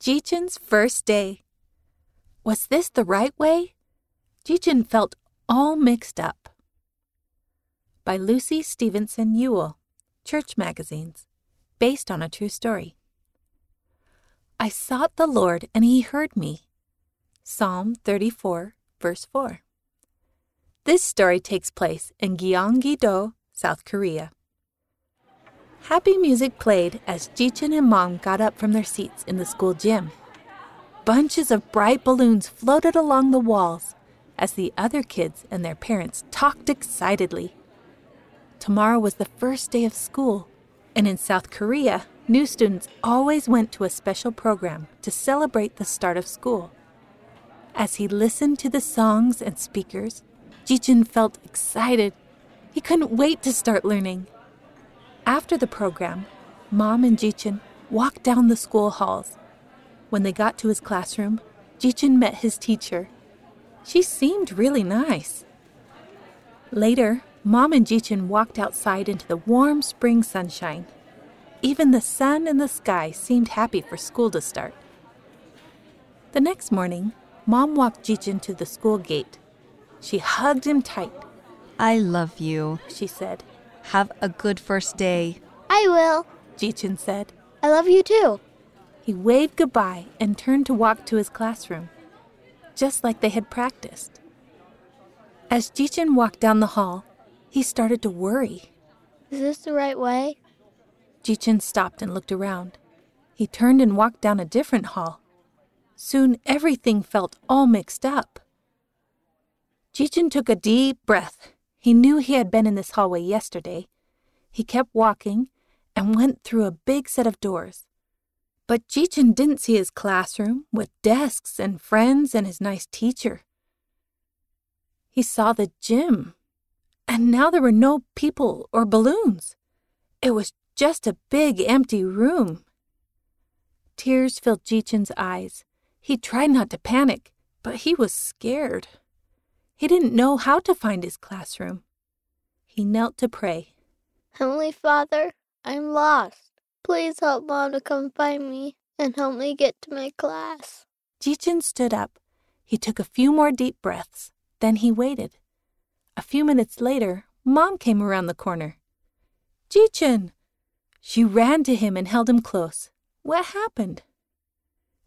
Jaechan's first day. Was this the right way? Jaechan felt all mixed up. By Lucy Stevenson Ewell, Church Magazines, based on a true story. I sought the Lord, and he heard me. Psalm 34, verse 4. This story takes place in Gyeonggi-do, South Korea. Happy music played as Jaechan and Mom got up from their seats in the school gym. Bunches of bright balloons floated along the walls as the other kids and their parents talked excitedly. Tomorrow was the first day of school, and in South Korea, new students always went to a special program to celebrate the start of school. As he listened to the songs and speakers, Jaechan felt excited. He couldn't wait to start learning. After the program, Mom and Jaechan walked down the school halls. When they got to his classroom, Jaechan met his teacher. She seemed really nice. Later, Mom and Jaechan walked outside into the warm spring sunshine. Even the sun and the sky seemed happy for school to start. The next morning, Mom walked Jaechan to the school gate. She hugged him tight. I love you, she said. Have a good first day. I will, Jaechan said. I love you too. He waved goodbye and turned to walk to his classroom, just like they had practiced. As Jaechan walked down the hall, he started to worry. Is this the right way? Jaechan stopped and looked around. He turned and walked down a different hall. Soon everything felt all mixed up. Jaechan took a deep breath. He knew he had been in this hallway yesterday. He kept walking and went through a big set of doors. But Jaechan didn't see his classroom with desks and friends and his nice teacher. He saw the gym, and now there were no people or balloons. It was just a big empty room. Tears filled Jaechan's eyes. He tried not to panic, but he was scared. He didn't know how to find his classroom. He knelt to pray. Heavenly Father, I'm lost. Please help Mom to come find me and help me get to my class. Jaechan stood up. He took a few more deep breaths. Then he waited. A few minutes later, Mom came around the corner. Jaechan! She ran to him and held him close. What happened?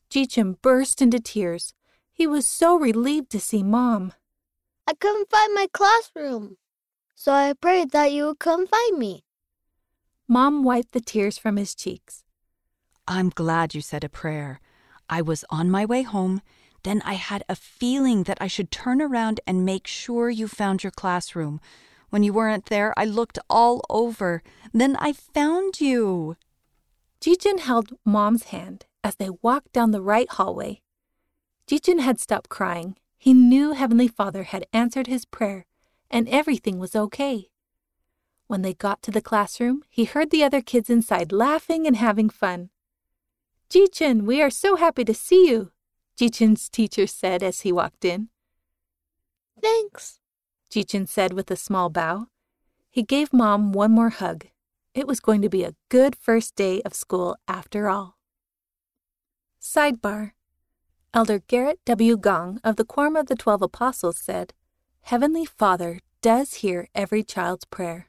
Jaechan burst into tears. He was so relieved to see Mom. I couldn't find my classroom, so I prayed that you would come find me. Mom wiped the tears from his cheeks. I'm glad you said a prayer. I was on my way home. Then I had a feeling that I should turn around and make sure you found your classroom. When you weren't there, I looked all over. Then I found you. Jaechan held Mom's hand as they walked down the right hallway. Jaechan had stopped crying. He knew Heavenly Father had answered his prayer and everything was okay. When they got to the classroom, he heard the other kids inside laughing and having fun. Jaechan, we are so happy to see you, Jaechan's teacher said as he walked in. Thanks, Jaechan said with a small bow. He gave Mom one more hug. It was going to be a good first day of school after all. Sidebar Elder Garrett W. Gong of the Quorum of the Twelve Apostles said, Heavenly Father does hear every child's prayer.